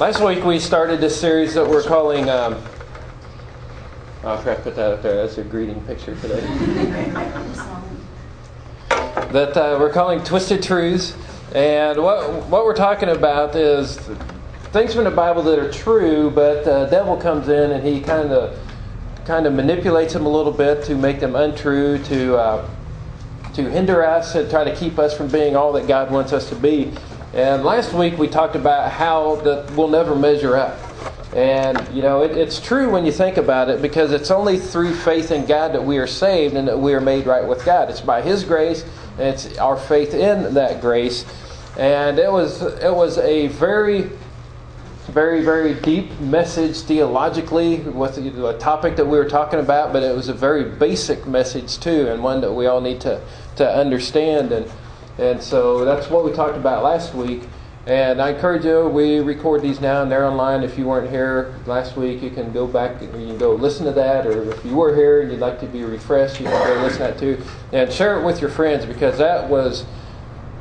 Last week we started this series that we're calling. Um, oh, to put that up there. That's a greeting picture today. that uh, we're calling Twisted Truths. And what, what we're talking about is things from the Bible that are true, but the devil comes in and he kind of kind of manipulates them a little bit to make them untrue, to uh, to hinder us and try to keep us from being all that God wants us to be. And last week we talked about how that we'll never measure up. And, you know, it, it's true when you think about it because it's only through faith in God that we are saved and that we are made right with God. It's by His grace and it's our faith in that grace. And it was, it was a very, very, very deep message theologically with the topic that we were talking about, but it was a very basic message too, and one that we all need to, to understand. And and so that's what we talked about last week. And I encourage you, we record these now and they're online. If you weren't here last week, you can go back and you can go listen to that. Or if you were here and you'd like to be refreshed, you can go listen to that too. And share it with your friends because that was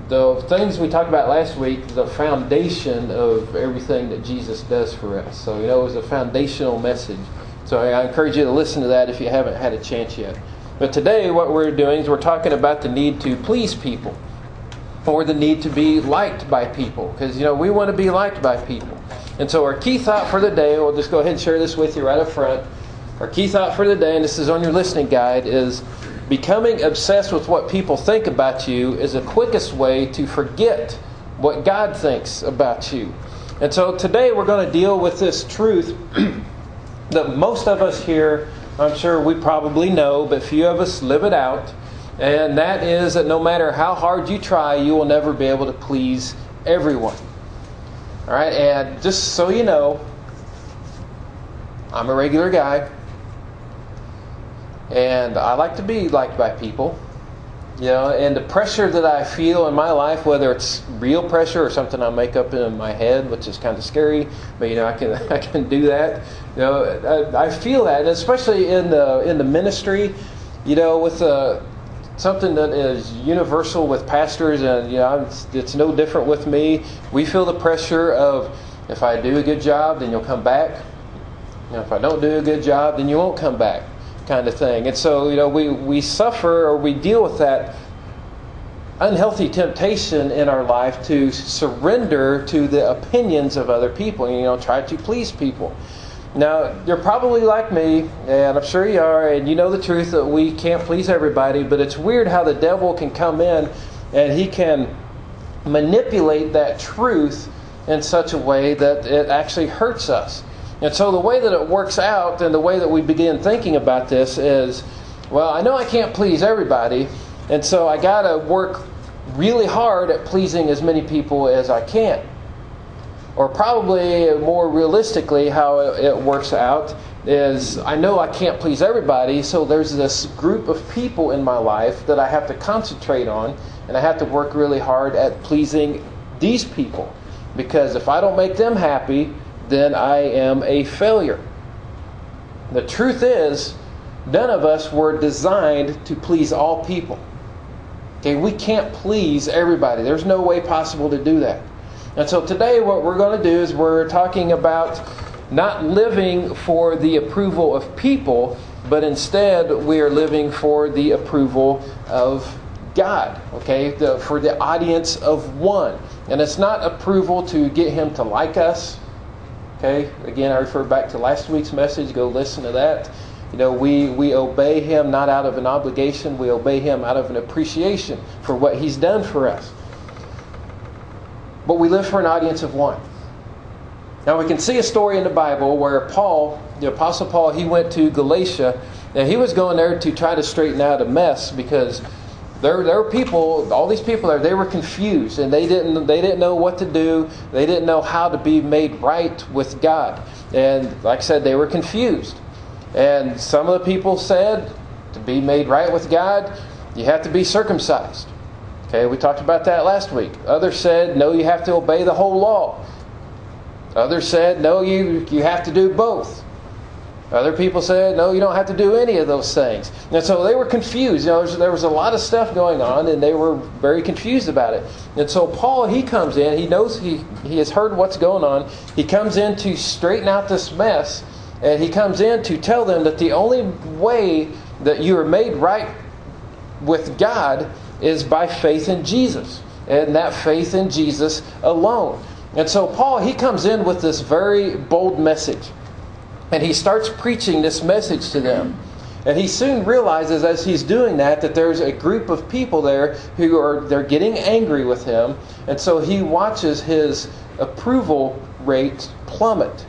the things we talked about last week, the foundation of everything that Jesus does for us. So, you know, it was a foundational message. So I encourage you to listen to that if you haven't had a chance yet. But today, what we're doing is we're talking about the need to please people or the need to be liked by people because you know we want to be liked by people. And so our key thought for the day we'll just go ahead and share this with you right up front. Our key thought for the day and this is on your listening guide is becoming obsessed with what people think about you is the quickest way to forget what god thinks about you. And so today we're going to deal with this truth that most of us here i'm sure we probably know but few of us live it out and that is that no matter how hard you try, you will never be able to please everyone. All right, and just so you know, I'm a regular guy, and I like to be liked by people. You know, and the pressure that I feel in my life, whether it's real pressure or something I make up in my head, which is kind of scary, but you know, I can I can do that. You know, I, I feel that, and especially in the in the ministry. You know, with the something that is universal with pastors, and you know, it's, it's, no different with me. We feel the pressure of if I do a good job, then you'll come back. You know, if I don't do a good job, then you won't come back, kind of thing. And so, you know, we, we suffer or we deal with that unhealthy temptation in our life to surrender to the opinions of other people. You know, try to please people. Now, you're probably like me, and I'm sure you are, and you know the truth that we can't please everybody, but it's weird how the devil can come in and he can manipulate that truth in such a way that it actually hurts us. And so, the way that it works out and the way that we begin thinking about this is well, I know I can't please everybody, and so I got to work really hard at pleasing as many people as I can or probably more realistically, how it works out is I know I can't please everybody, so there's this group of people in my life that I have to concentrate on, and I have to work really hard at pleasing these people. Because if I don't make them happy, then I am a failure. The truth is, none of us were designed to please all people. Okay, we can't please everybody. There's no way possible to do that. And so today, what we're going to do is we're talking about not living for the approval of people, but instead we are living for the approval of God, okay, the, for the audience of one. And it's not approval to get him to like us, okay. Again, I refer back to last week's message, go listen to that. You know, we, we obey him not out of an obligation, we obey him out of an appreciation for what he's done for us but we live for an audience of one. Now, we can see a story in the Bible where Paul, the Apostle Paul, he went to Galatia, and he was going there to try to straighten out a mess because there, there were people, all these people there, they were confused and they didn't, they didn't know what to do. They didn't know how to be made right with God. And like I said, they were confused. And some of the people said, to be made right with God, you have to be circumcised. Okay, we talked about that last week. Others said, no, you have to obey the whole law. Others said, no, you, you have to do both. Other people said, no, you don't have to do any of those things. And so they were confused. You know, there was a lot of stuff going on, and they were very confused about it. And so Paul, he comes in. He knows he, he has heard what's going on. He comes in to straighten out this mess, and he comes in to tell them that the only way that you are made right with God is by faith in Jesus, and that faith in Jesus alone. And so Paul, he comes in with this very bold message. And he starts preaching this message to them. And he soon realizes as he's doing that that there's a group of people there who are they're getting angry with him. And so he watches his approval rate plummet.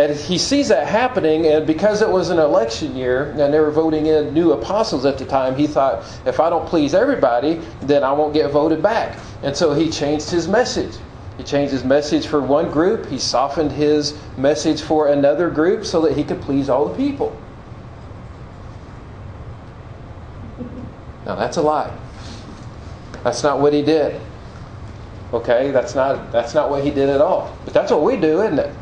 And he sees that happening, and because it was an election year and they were voting in new apostles at the time, he thought, if I don't please everybody, then I won't get voted back. And so he changed his message. He changed his message for one group, he softened his message for another group so that he could please all the people. Now that's a lie. That's not what he did. Okay, that's not that's not what he did at all. But that's what we do, isn't it?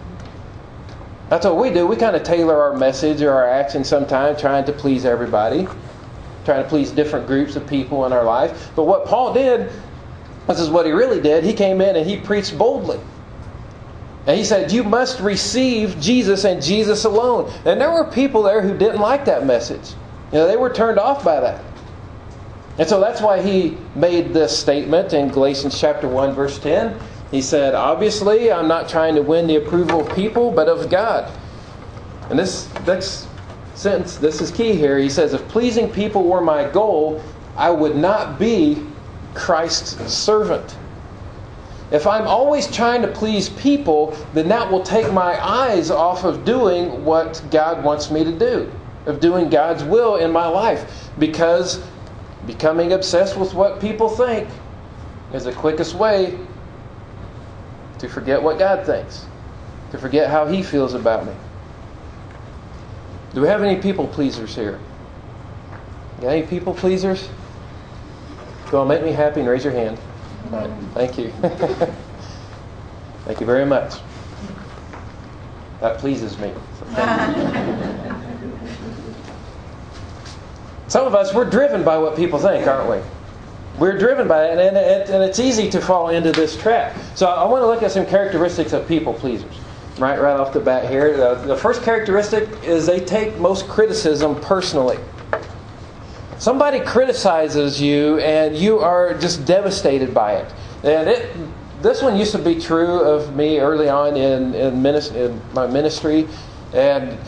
That's what we do. We kind of tailor our message or our action sometimes trying to please everybody, trying to please different groups of people in our life. But what Paul did this is what he really did. He came in and he preached boldly. And he said, You must receive Jesus and Jesus alone. And there were people there who didn't like that message. You know, they were turned off by that. And so that's why he made this statement in Galatians chapter 1, verse 10. He said, Obviously, I'm not trying to win the approval of people, but of God. And this next sentence, this is key here. He says, If pleasing people were my goal, I would not be Christ's servant. If I'm always trying to please people, then that will take my eyes off of doing what God wants me to do, of doing God's will in my life. Because becoming obsessed with what people think is the quickest way to forget what God thinks, to forget how He feels about me. Do we have any people pleasers here? Got any people pleasers? Go on, make me happy and raise your hand. Right, thank you. thank you very much. That pleases me. Some of us, we're driven by what people think, aren't we? We're driven by it, and, it, and it's easy to fall into this trap. So I want to look at some characteristics of people pleasers. Right, right off the bat here. The, the first characteristic is they take most criticism personally. Somebody criticizes you and you are just devastated by it. And it, this one used to be true of me early on in, in, ministry, in my ministry. And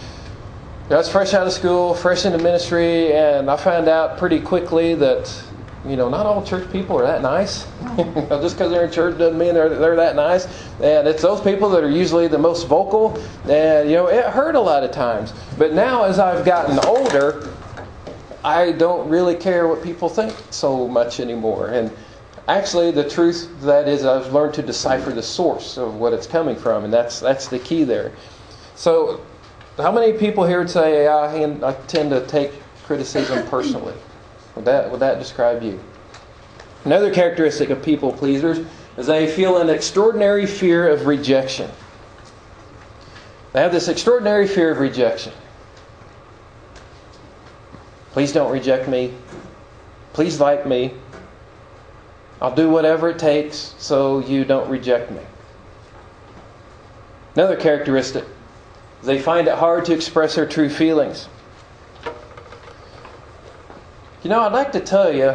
I was fresh out of school, fresh into ministry, and I found out pretty quickly that you know, not all church people are that nice. Just because they're in church doesn't mean they're, they're that nice. And it's those people that are usually the most vocal. And, you know, it hurt a lot of times. But now, as I've gotten older, I don't really care what people think so much anymore. And actually, the truth that is, I've learned to decipher the source of what it's coming from, and that's that's the key there. So, how many people here would say I, I tend to take criticism personally? Would that would that describe you? Another characteristic of people pleasers is they feel an extraordinary fear of rejection. They have this extraordinary fear of rejection. Please don't reject me. Please like me. I'll do whatever it takes so you don't reject me. Another characteristic they find it hard to express their true feelings. You know, I'd like to tell you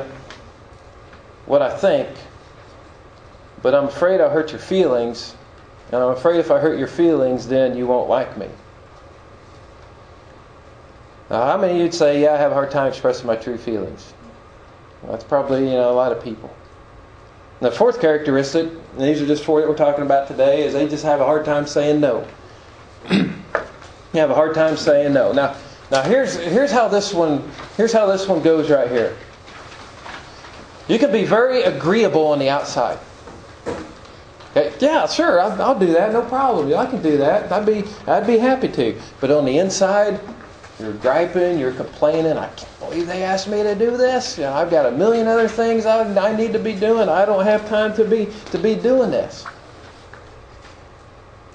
what I think, but I'm afraid I'll hurt your feelings, and I'm afraid if I hurt your feelings, then you won't like me. Now, how many of you'd say, yeah, I have a hard time expressing my true feelings? Well, that's probably, you know, a lot of people. And the fourth characteristic, and these are just four that we're talking about today, is they just have a hard time saying no. you have a hard time saying no. Now, now here's here's how this one here's how this one goes right here. You can be very agreeable on the outside. Okay, yeah, sure, I'll, I'll do that, no problem. I can do that. I'd be I'd be happy to. But on the inside, you're griping, you're complaining. I can't believe they asked me to do this. You know, I've got a million other things I, I need to be doing. I don't have time to be to be doing this.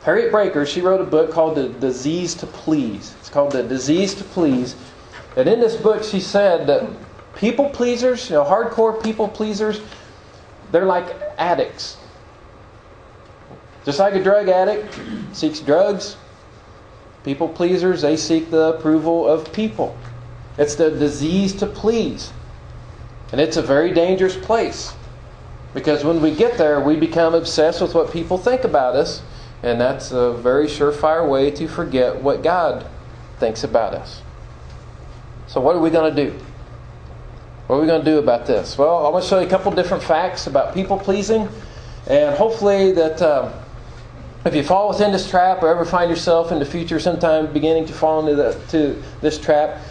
Harriet Braiker, she wrote a book called The Disease to Please. It's called The Disease to Please. And in this book, she said that people pleasers, you know, hardcore people pleasers, they're like addicts. Just like a drug addict seeks drugs, people pleasers, they seek the approval of people. It's the disease to please. And it's a very dangerous place. Because when we get there, we become obsessed with what people think about us, and that's a very surefire way to forget what God thinks about us. So, what are we going to do? What are we going to do about this? Well, I'm going to show you a couple different facts about people pleasing, and hopefully, that um, if you fall within this trap or ever find yourself in the future sometime beginning to fall into the, to this trap,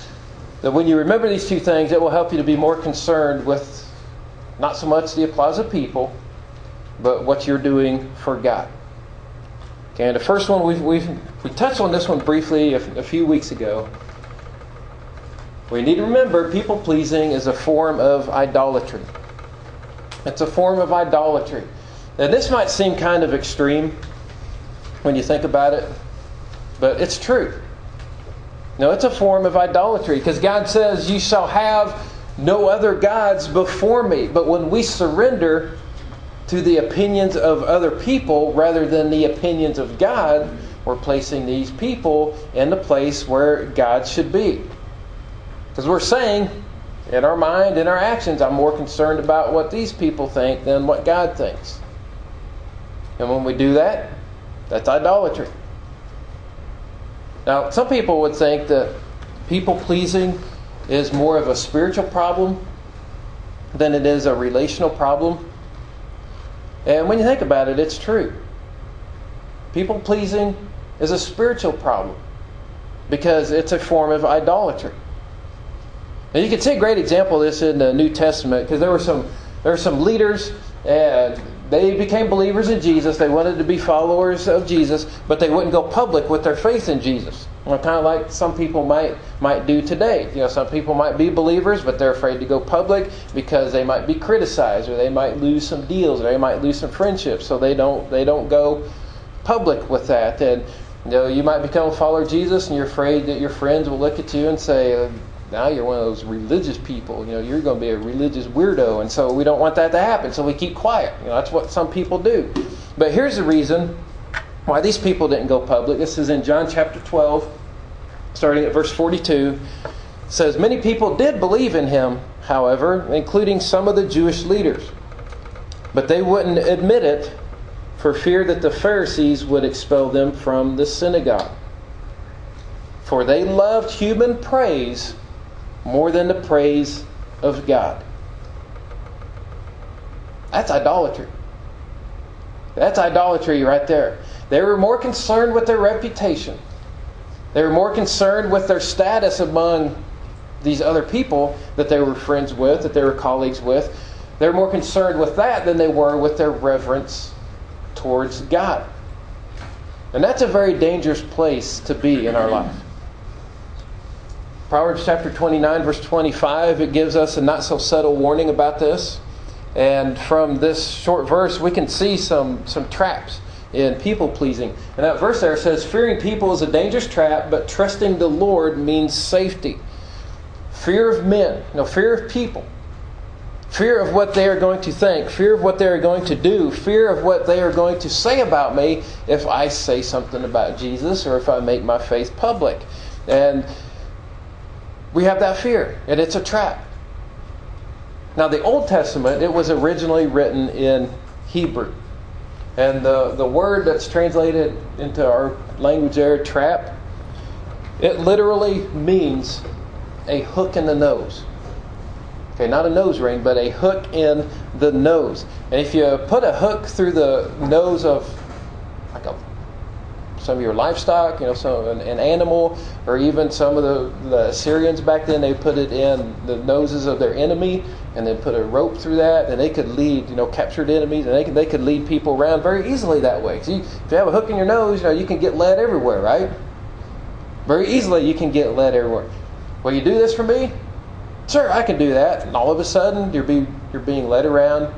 that when you remember these two things, it will help you to be more concerned with not so much the applause of people, but what you're doing for God. Okay, and the first one, we've, we've, we touched on this one briefly a, a few weeks ago. We need to remember people pleasing is a form of idolatry. It's a form of idolatry. Now, this might seem kind of extreme when you think about it, but it's true. No, it's a form of idolatry because God says, You shall have no other gods before me. But when we surrender to the opinions of other people rather than the opinions of God, we're placing these people in the place where God should be. Because we're saying, in our mind, in our actions, I'm more concerned about what these people think than what God thinks. And when we do that, that's idolatry. Now, some people would think that people pleasing is more of a spiritual problem than it is a relational problem. And when you think about it, it's true. People pleasing is a spiritual problem because it's a form of idolatry. And you can see a great example of this in the New Testament because there were some there were some leaders and they became believers in Jesus. They wanted to be followers of Jesus, but they wouldn't go public with their faith in Jesus. Kind of like some people might might do today. You know, some people might be believers, but they're afraid to go public because they might be criticized, or they might lose some deals, or they might lose some friendships. So they don't they don't go public with that. And you know, you might become a follower of Jesus, and you're afraid that your friends will look at you and say, now you're one of those religious people. You know, you're going to be a religious weirdo, and so we don't want that to happen. So we keep quiet. You know, that's what some people do. But here's the reason why these people didn't go public. This is in John chapter 12, starting at verse 42. It says, Many people did believe in him, however, including some of the Jewish leaders. But they wouldn't admit it for fear that the Pharisees would expel them from the synagogue. For they loved human praise more than the praise of God. That's idolatry. That's idolatry right there. They were more concerned with their reputation. They were more concerned with their status among these other people that they were friends with, that they were colleagues with. They're more concerned with that than they were with their reverence towards God. And that's a very dangerous place to be in our life. Proverbs chapter 29, verse 25, it gives us a not so subtle warning about this. And from this short verse, we can see some, some traps in people pleasing. And that verse there says, Fearing people is a dangerous trap, but trusting the Lord means safety. Fear of men, no, fear of people. Fear of what they are going to think, fear of what they are going to do, fear of what they are going to say about me if I say something about Jesus or if I make my faith public. And we have that fear, and it's a trap. Now, the Old Testament, it was originally written in Hebrew. And the, the word that's translated into our language there, trap, it literally means a hook in the nose. Okay, not a nose ring, but a hook in the nose. And if you put a hook through the nose of like a some of your livestock, you know, some an, an, animal, or even some of the, the Assyrians back then, they put it in the noses of their enemy, and then put a rope through that, and they could lead, you know, captured enemies, and they could they could lead people around very easily that way. So you, if you have a hook in your nose, you know, you can get led everywhere, right? Very easily, you can get led everywhere. Will you do this for me? Sir, I can do that. And all of a sudden, you're being you're being led around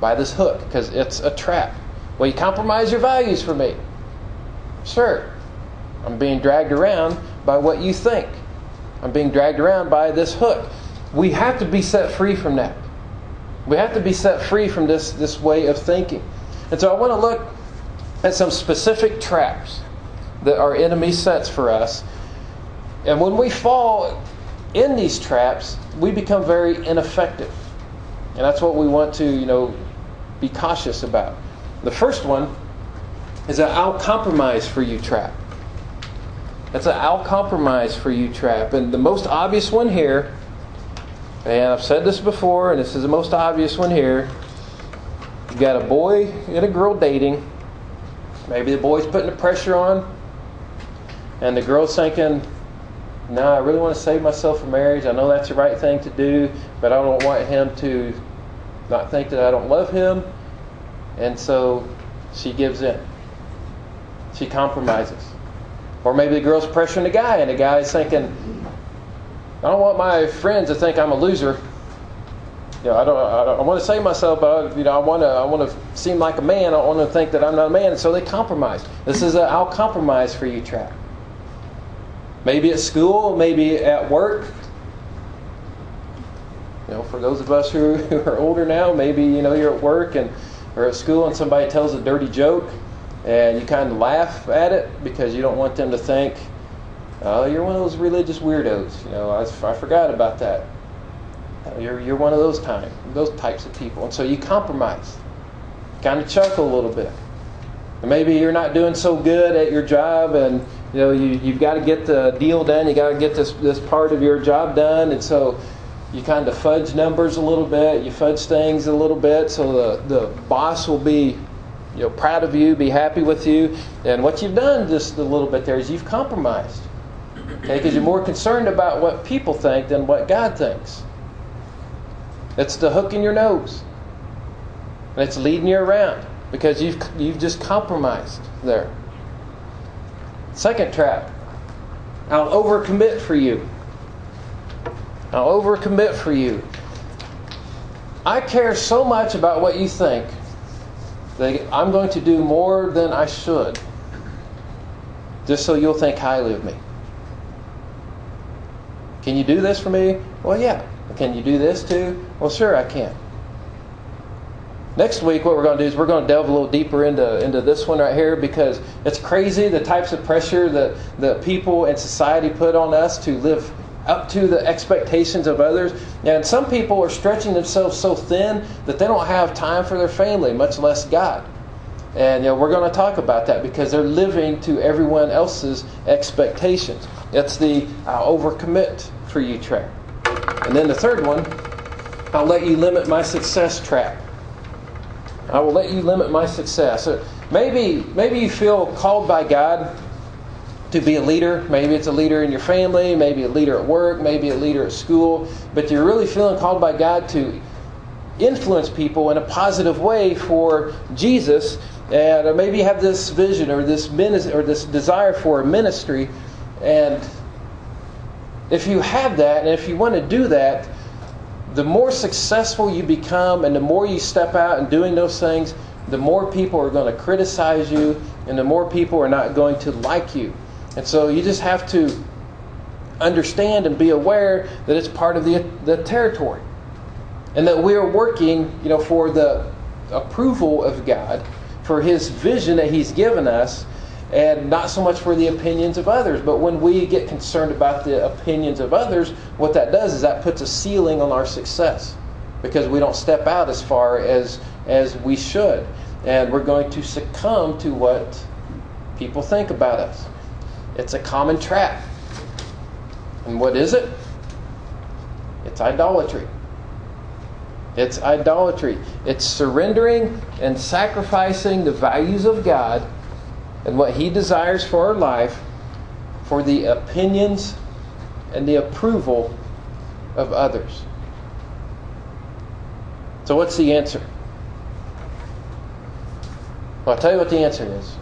by this hook because it's a trap. Will you compromise your values for me? Sure, I'm being dragged around by what you think. I'm being dragged around by this hook. We have to be set free from that. We have to be set free from this, this way of thinking. And so I want to look at some specific traps that our enemy sets for us. And when we fall in these traps, we become very ineffective. And that's what we want to, you know, be cautious about. The first one is an I'll compromise for you trap. That's an I'll compromise for you trap. And the most obvious one here, and I've said this before, and this is the most obvious one here. You got a boy and a girl dating. Maybe the boy's putting the pressure on, and the girl's thinking, No, I really want to save myself for marriage. I know that's the right thing to do, but I don't want him to not think that I don't love him. And so she gives in. She compromises. Or maybe the girl's pressuring the guy, and the guy's thinking, I don't want my friends to think I'm a loser. You know, I don't. I, don't, I want to save myself, but you know, I want to. I want to seem like a man. I don't want to think that I'm not a man. So they compromise. This is a "I'll compromise for you" trap. Maybe at school, maybe at work. You know, for those of us who are older now, maybe you know you're at work and or at school and somebody tells a dirty joke, and you kind of laugh at it because you don't want them to think, oh, you're one of those religious weirdos. You know, I, I forgot about that. You're, you're one of those time, those types of people. And so you compromise. Kind of chuckle a little bit. And maybe you're not doing so good at your job and you know you, you've got to get the deal done, you got to get this, this part of your job done, and so you kind of fudge numbers a little bit, you fudge things a little bit so the, the boss will be you know, proud of you, be happy with you. And what you've done just a little bit there is you've compromised. Okay, because you're more concerned about what people think than what God thinks. It's the hook in your nose. It's leading you around because you've, you've just compromised there. Second trap I'll overcommit for you. I'll overcommit for you. I care so much about what you think that I'm going to do more than I should just so you'll think highly of me. Can you do this for me? Well, yeah. Can you do this too? Well, sure, I can. Next week, what we're going to do is we're going to delve a little deeper into, into this one right here because it's crazy the types of pressure that, that people and society put on us to live up to the expectations of others. And some people are stretching themselves so thin that they don't have time for their family, much less God. And you know, we're going to talk about that because they're living to everyone else's expectations. It's the I'll overcommit for you trap. And then the third one, I'll let you limit my success trap. I will let you limit my success. Maybe, maybe you feel called by God to be a leader. Maybe it's a leader in your family, maybe a leader at work, maybe a leader at school, but you're really feeling called by God to influence people in a positive way for Jesus, and maybe have this vision or this ministry or this desire for a ministry, and if you have that, and if you want to do that, the more successful you become, and the more you step out and doing those things, the more people are going to criticize you, and the more people are not going to like you. And so you just have to understand and be aware that it's part of the, the territory. And that we are working, you know, for the approval of God, for his vision that he's given us, and not so much for the opinions of others. But when we get concerned about the opinions of others, what that does is that puts a ceiling on our success because we don't step out as far as as we should. And we're going to succumb to what people think about us. It's a common trap. And what is it? It's idolatry. It's idolatry. It's surrendering and sacrificing the values of God and what He desires for our life for the opinions and the approval of others. So, what's the answer? Well, I'll tell you what the answer is.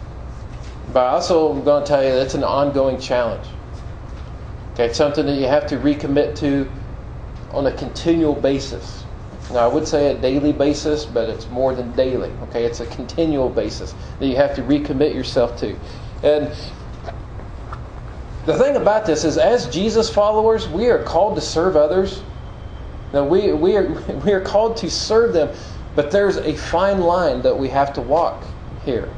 But I also am going to tell you that's an ongoing challenge. Okay, it's something that you have to recommit to on a continual basis. Now, I would say a daily basis, but it's more than daily. Okay, it's a continual basis that you have to recommit yourself to. And the thing about this is, as Jesus followers, we are called to serve others. Now, we, we, are, we are called to serve them, but there's a fine line that we have to walk here.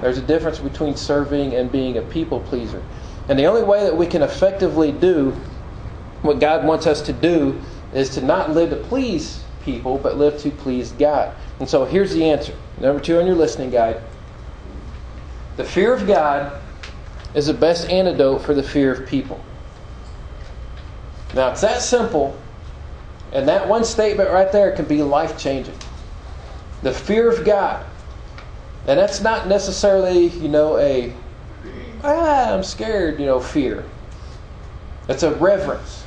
There's a difference between serving and being a people pleaser. And the only way that we can effectively do what God wants us to do is to not live to please people, but live to please God. And so here's the answer. Number two on your listening guide. The fear of God is the best antidote for the fear of people. Now, it's that simple, and that one statement right there can be life changing. The fear of God. And that's not necessarily, you know, a, ah, I'm scared, you know, fear. It's a reverence.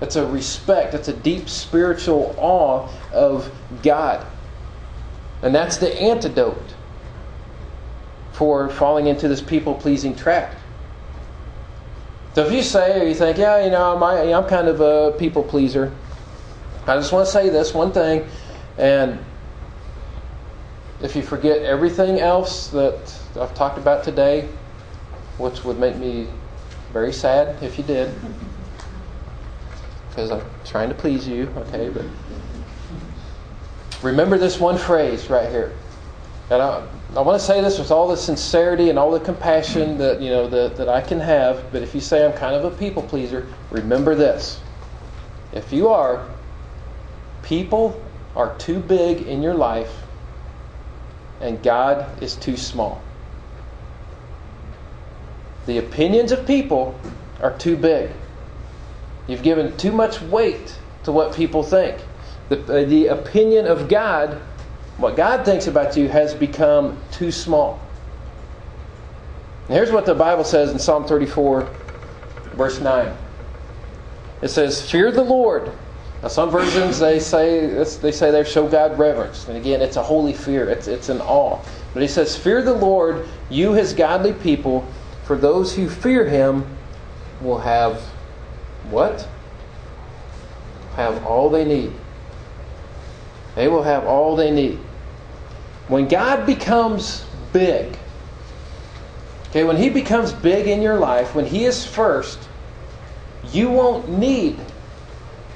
It's a respect. It's a deep spiritual awe of God. And that's the antidote for falling into this people pleasing trap. So if you say, or you think, yeah, you know, I'm, I'm kind of a people pleaser, I just want to say this one thing, and if you forget everything else that I've talked about today, which would make me very sad if you did, because I'm trying to please you, okay, but remember this one phrase right here. And I, I want to say this with all the sincerity and all the compassion that you know that, that I can have. But if you say I'm kind of a people pleaser, remember this: if you are, people are too big in your life, and God is too small. The opinions of people are too big. You've given too much weight to what people think. The, uh, the opinion of God what God thinks about you has become too small. And here's what the Bible says in Psalm 34, verse 9. It says, Fear the Lord. Now, some versions they say they say they show God reverence, and again, it's a holy fear. It's it's an awe. But he says, "Fear the Lord, you His godly people, for those who fear Him will have what? Have all they need. They will have all they need. When God becomes big, okay, when He becomes big in your life, when He is first, you won't need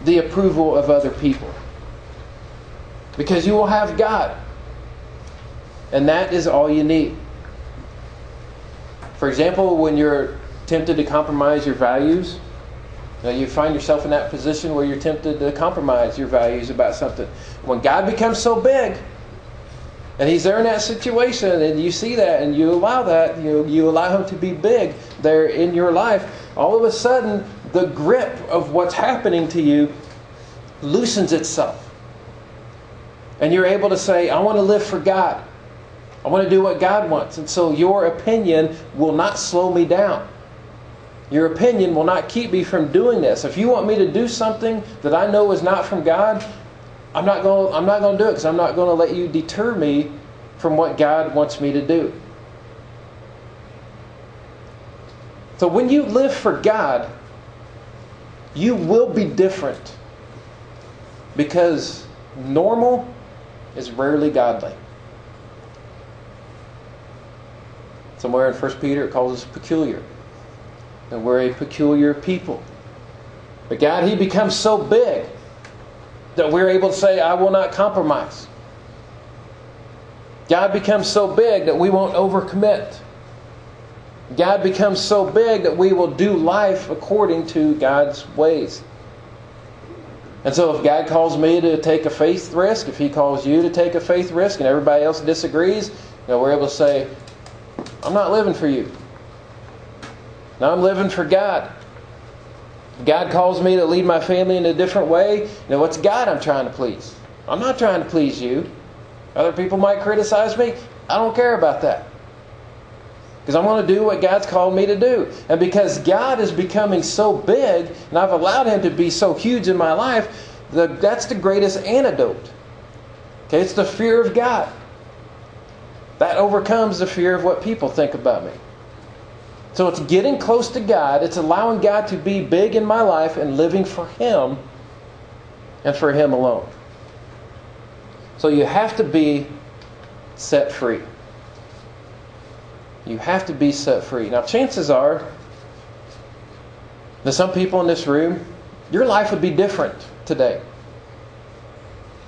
the approval of other people because you will have God. And that is all you need. For example, when you're tempted to compromise your values, you, you find yourself in that position where you're tempted to compromise your values about something. When God becomes so big, and he's there in that situation, and you see that, and you allow that, you, you allow him to be big there in your life. All of a sudden, the grip of what's happening to you loosens itself. And you're able to say, I want to live for God. I want to do what God wants. And so your opinion will not slow me down. Your opinion will not keep me from doing this. If you want me to do something that I know is not from God, I'm not going. I'm not going to do it because I'm not going to let you deter me from what God wants me to do. So when you live for God, you will be different because normal is rarely godly. Somewhere in 1 Peter it calls us peculiar. And we're a peculiar people. But God, He becomes so big that we're able to say, I will not compromise. God becomes so big that we won't overcommit. God becomes so big that we will do life according to God's ways. And so, if God calls me to take a faith risk, if He calls you to take a faith risk, and everybody else disagrees, you know, we're able to say, I'm not living for you. Now I'm living for God. God calls me to lead my family in a different way. Now, what's God I'm trying to please? I'm not trying to please you. Other people might criticize me. I don't care about that. Because I want to do what God's called me to do. And because God is becoming so big, and I've allowed Him to be so huge in my life, the, that's the greatest antidote. Okay, it's the fear of God. That overcomes the fear of what people think about me. So it's getting close to God, it's allowing God to be big in my life and living for Him and for Him alone. So you have to be set free. You have to be set free. Now, chances are that some people in this room, your life would be different today.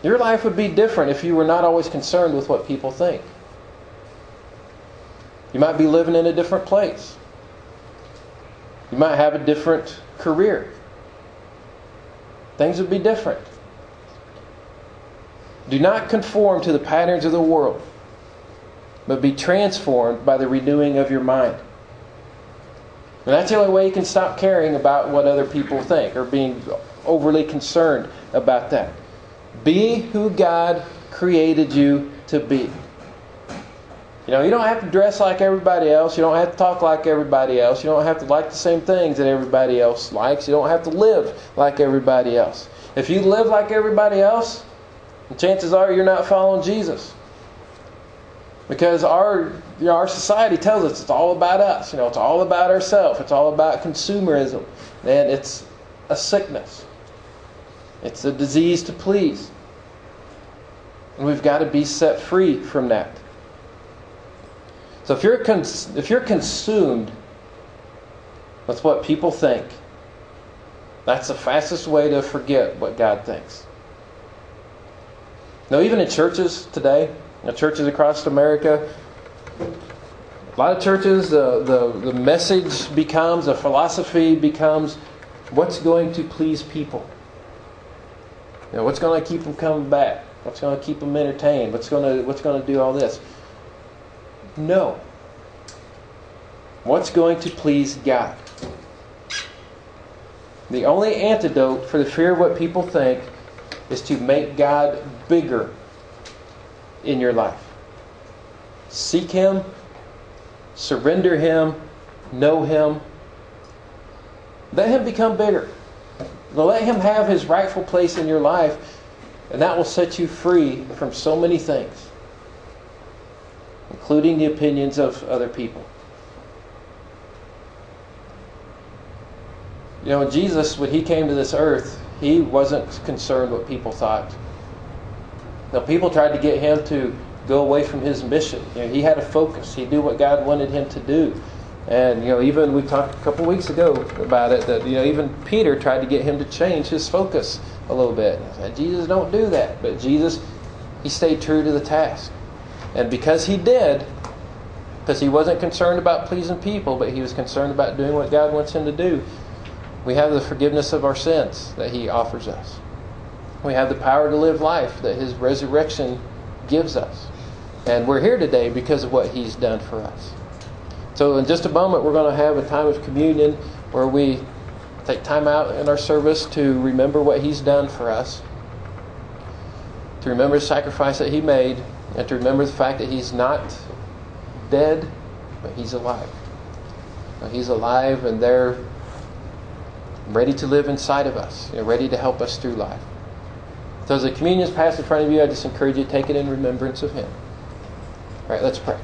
Your life would be different if you were not always concerned with what people think. You might be living in a different place. You might have a different career. Things would be different. Do not conform to the patterns of the world, but be transformed by the renewing of your mind. And that's the only way you can stop caring about what other people think or being overly concerned about that. Be who God created you to be. You know, you don't have to dress like everybody else. You don't have to talk like everybody else. You don't have to like the same things that everybody else likes. You don't have to live like everybody else. If you live like everybody else, chances are you're not following Jesus. Because our you know, our society tells us it's all about us. You know, it's all about ourselves. It's all about consumerism. And it's a sickness. It's a disease to please. And we've got to be set free from that. So if you're cons- if you're consumed with what people think, that's the fastest way to forget what God thinks. Now, even in churches today, know, churches across America, a lot of churches, uh, the, the message becomes, the philosophy becomes, what's going to please people? You know, what's going to keep them coming back? What's going to keep them entertained? What's going to, what's going to do all this? No. What's going to please God? The only antidote for the fear of what people think is to make God bigger in your life. Seek Him, surrender Him, know Him. Let Him become bigger. Let Him have His rightful place in your life, and that will set you free from so many things including the opinions of other people. You know, Jesus, when he came to this earth, he wasn't concerned what people thought. Now, people tried to get him to go away from his mission. You know, he had a focus. He knew what God wanted him to do. And you know, even we talked a couple weeks ago about it that you know even Peter tried to get him to change his focus a little bit. Said, Jesus, don't do that. But Jesus, he stayed true to the task. And because he did, because he wasn't concerned about pleasing people, but he was concerned about doing what God wants him to do, we have the forgiveness of our sins that he offers us. We have the power to live life that his resurrection gives us. And we're here today because of what he's done for us. So, in just a moment, we're going to have a time of communion where we take time out in our service to remember what he's done for us, to remember the sacrifice that he made, and to remember the fact that He's not dead, but He's alive. He's alive, and they're ready to live inside of us, you know, ready to help us through life. So, as the communion is passed in front of you, I just encourage you to take it in remembrance of Him. All right, let's pray.